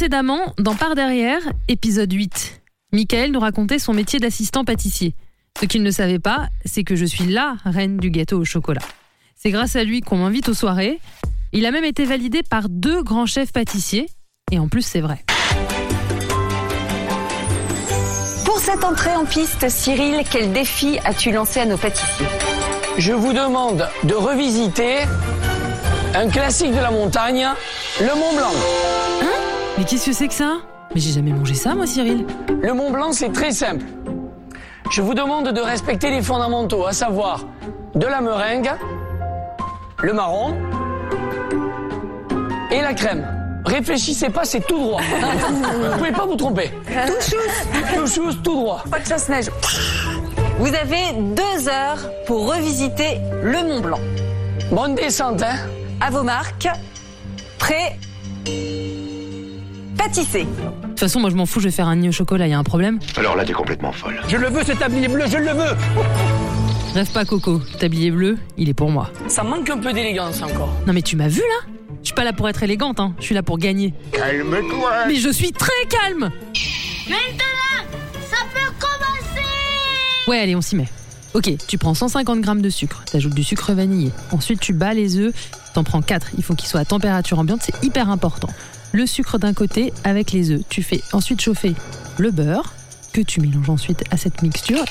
Précédemment, dans Par derrière, épisode 8, Michael nous racontait son métier d'assistant pâtissier. Ce qu'il ne savait pas, c'est que je suis la reine du gâteau au chocolat. C'est grâce à lui qu'on m'invite aux soirées. Il a même été validé par deux grands chefs pâtissiers. Et en plus, c'est vrai. Pour cette entrée en piste, Cyril, quel défi as-tu lancé à nos pâtissiers? Je vous demande de revisiter un classique de la montagne, le Mont Blanc. Mais qu'est-ce que c'est que ça? Mais j'ai jamais mangé ça, moi, Cyril. Le Mont Blanc, c'est très simple. Je vous demande de respecter les fondamentaux, à savoir de la meringue, le marron et la crème. Réfléchissez pas, c'est tout droit. vous pouvez pas vous tromper. Tout chousse, Tout chose, tout droit. pas de chasse-neige. Vous avez deux heures pour revisiter le Mont Blanc. Bonne descente, hein À vos marques, prêt, pâtissez. De toute façon, moi, je m'en fous, je vais faire un nid au chocolat, y a un problème Alors là, t'es complètement folle. Je le veux, cet tablier bleu, je le veux Rêve pas, Coco. Tablier bleu, il est pour moi. Ça manque un peu d'élégance encore. Non, mais tu m'as vu là? Je suis pas là pour être élégante, hein. Je suis là pour gagner. Calme-toi Mais je suis très calme Maintenant, ça peut commencer Ouais, allez, on s'y met. Ok, tu prends 150 grammes de sucre, t'ajoutes du sucre vanillé. Ensuite, tu bats les œufs, t'en prends 4. Il faut qu'ils soient à température ambiante, c'est hyper important. Le sucre d'un côté avec les œufs. Tu fais ensuite chauffer le beurre, que tu mélanges ensuite à cette mixture.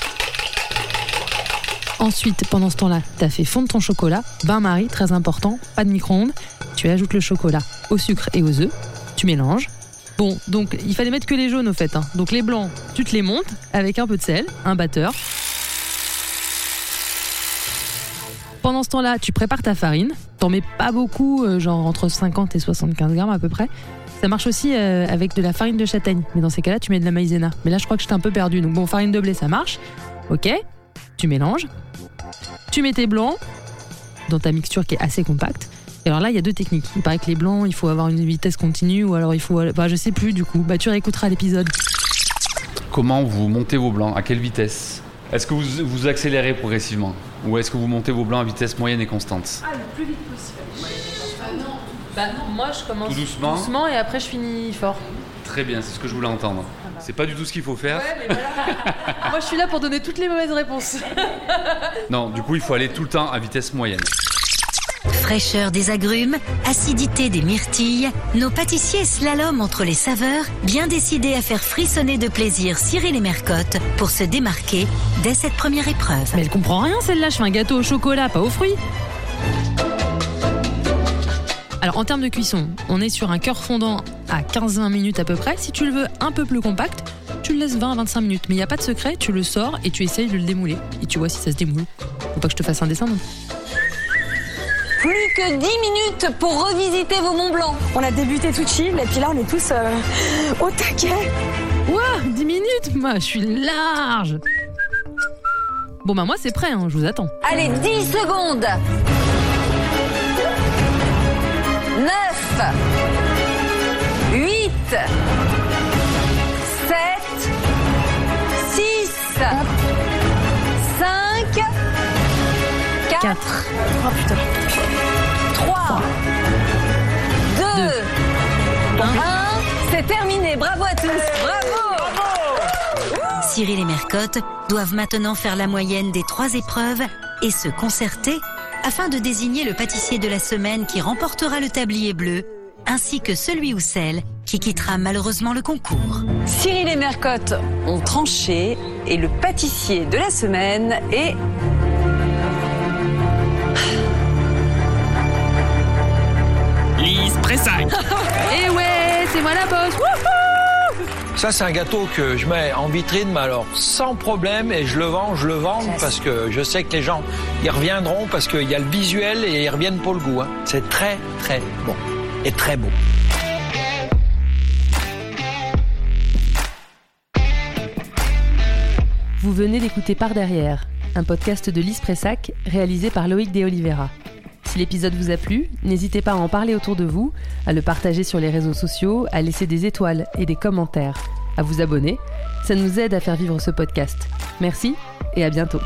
Ensuite, pendant ce temps-là, t'as fait fondre ton chocolat. Bain-marie, très important, pas de micro-ondes. Tu ajoutes le chocolat au sucre et aux œufs. Tu mélanges. Bon, donc il fallait mettre que les jaunes au fait. hein. Donc les blancs, tu te les montes avec un peu de sel, un batteur. Pendant ce temps-là, tu prépares ta farine. T'en mets pas beaucoup, euh, genre entre 50 et 75 grammes à peu près. Ça marche aussi euh, avec de la farine de châtaigne. Mais dans ces cas-là, tu mets de la maïzena. Mais là, je crois que j'étais un peu perdu. Donc bon, farine de blé, ça marche. Ok. Tu mélanges. Tu mets tes blancs dans ta mixture qui est assez compacte. Et alors là, il y a deux techniques. Il paraît que les blancs, il faut avoir une vitesse continue ou alors il faut. Bah, je sais plus du coup. Bah, tu réécouteras l'épisode. Comment vous montez vos blancs? À quelle vitesse? Est-ce que vous, vous accélérez progressivement? Ou est-ce que vous montez vos blancs à vitesse moyenne et constante Bah non, moi je commence Tout doucement. doucement et après je finis fort. Très bien, c'est ce que je voulais entendre. C'est pas du tout ce qu'il faut faire. moi je suis là pour donner toutes les mauvaises réponses. Non, du coup, il faut aller tout le temps à vitesse moyenne. Fraîcheur des agrumes, acidité des myrtilles, nos pâtissiers slalom entre les saveurs, bien décidés à faire frissonner de plaisir Cyril et Mercotte pour se démarquer dès cette première épreuve. Mais elle comprend rien celle-là, je fais un gâteau au chocolat, pas aux fruits. Alors en termes de cuisson, on est sur un cœur fondant à 15-20 minutes à peu près. Si tu le veux un peu plus compact, tu le laisses 20-25 minutes. Mais il n'y a pas de secret, tu le sors et tu essayes de le démouler. Et tu vois si ça se démoule. Faut pas que je te fasse un dessin. Plus que 10 minutes pour revisiter vos Mont Blanc. On a débuté tout chill et puis là on est tous euh, au taquet. Ouah, 10 minutes Moi, je suis large Bon bah moi c'est prêt, hein, je vous attends. Allez, 10 secondes. 9, 8, 7, 6, 5, 4, 4. 3, 2, 1. C'est terminé. Bravo à tous. Bravo. Cyril et Mercotte doivent maintenant faire la moyenne des trois épreuves et se concerter afin de désigner le pâtissier de la semaine qui remportera le tablier bleu, ainsi que celui ou celle qui quittera malheureusement le concours. Cyril et Mercotte ont tranché et le pâtissier de la semaine est Et Eh ouais, c'est moi la bosse Wouhou Ça, c'est un gâteau que je mets en vitrine, mais alors sans problème, et je le vends, je le vends, parce que je sais que les gens y reviendront, parce qu'il y a le visuel et ils reviennent pour le goût. hein. C'est très, très bon. Et très beau. Vous venez d'écouter Par Derrière, un podcast de Lise Pressac réalisé par Loïc De Oliveira. Si l'épisode vous a plu, n'hésitez pas à en parler autour de vous, à le partager sur les réseaux sociaux, à laisser des étoiles et des commentaires, à vous abonner. Ça nous aide à faire vivre ce podcast. Merci et à bientôt.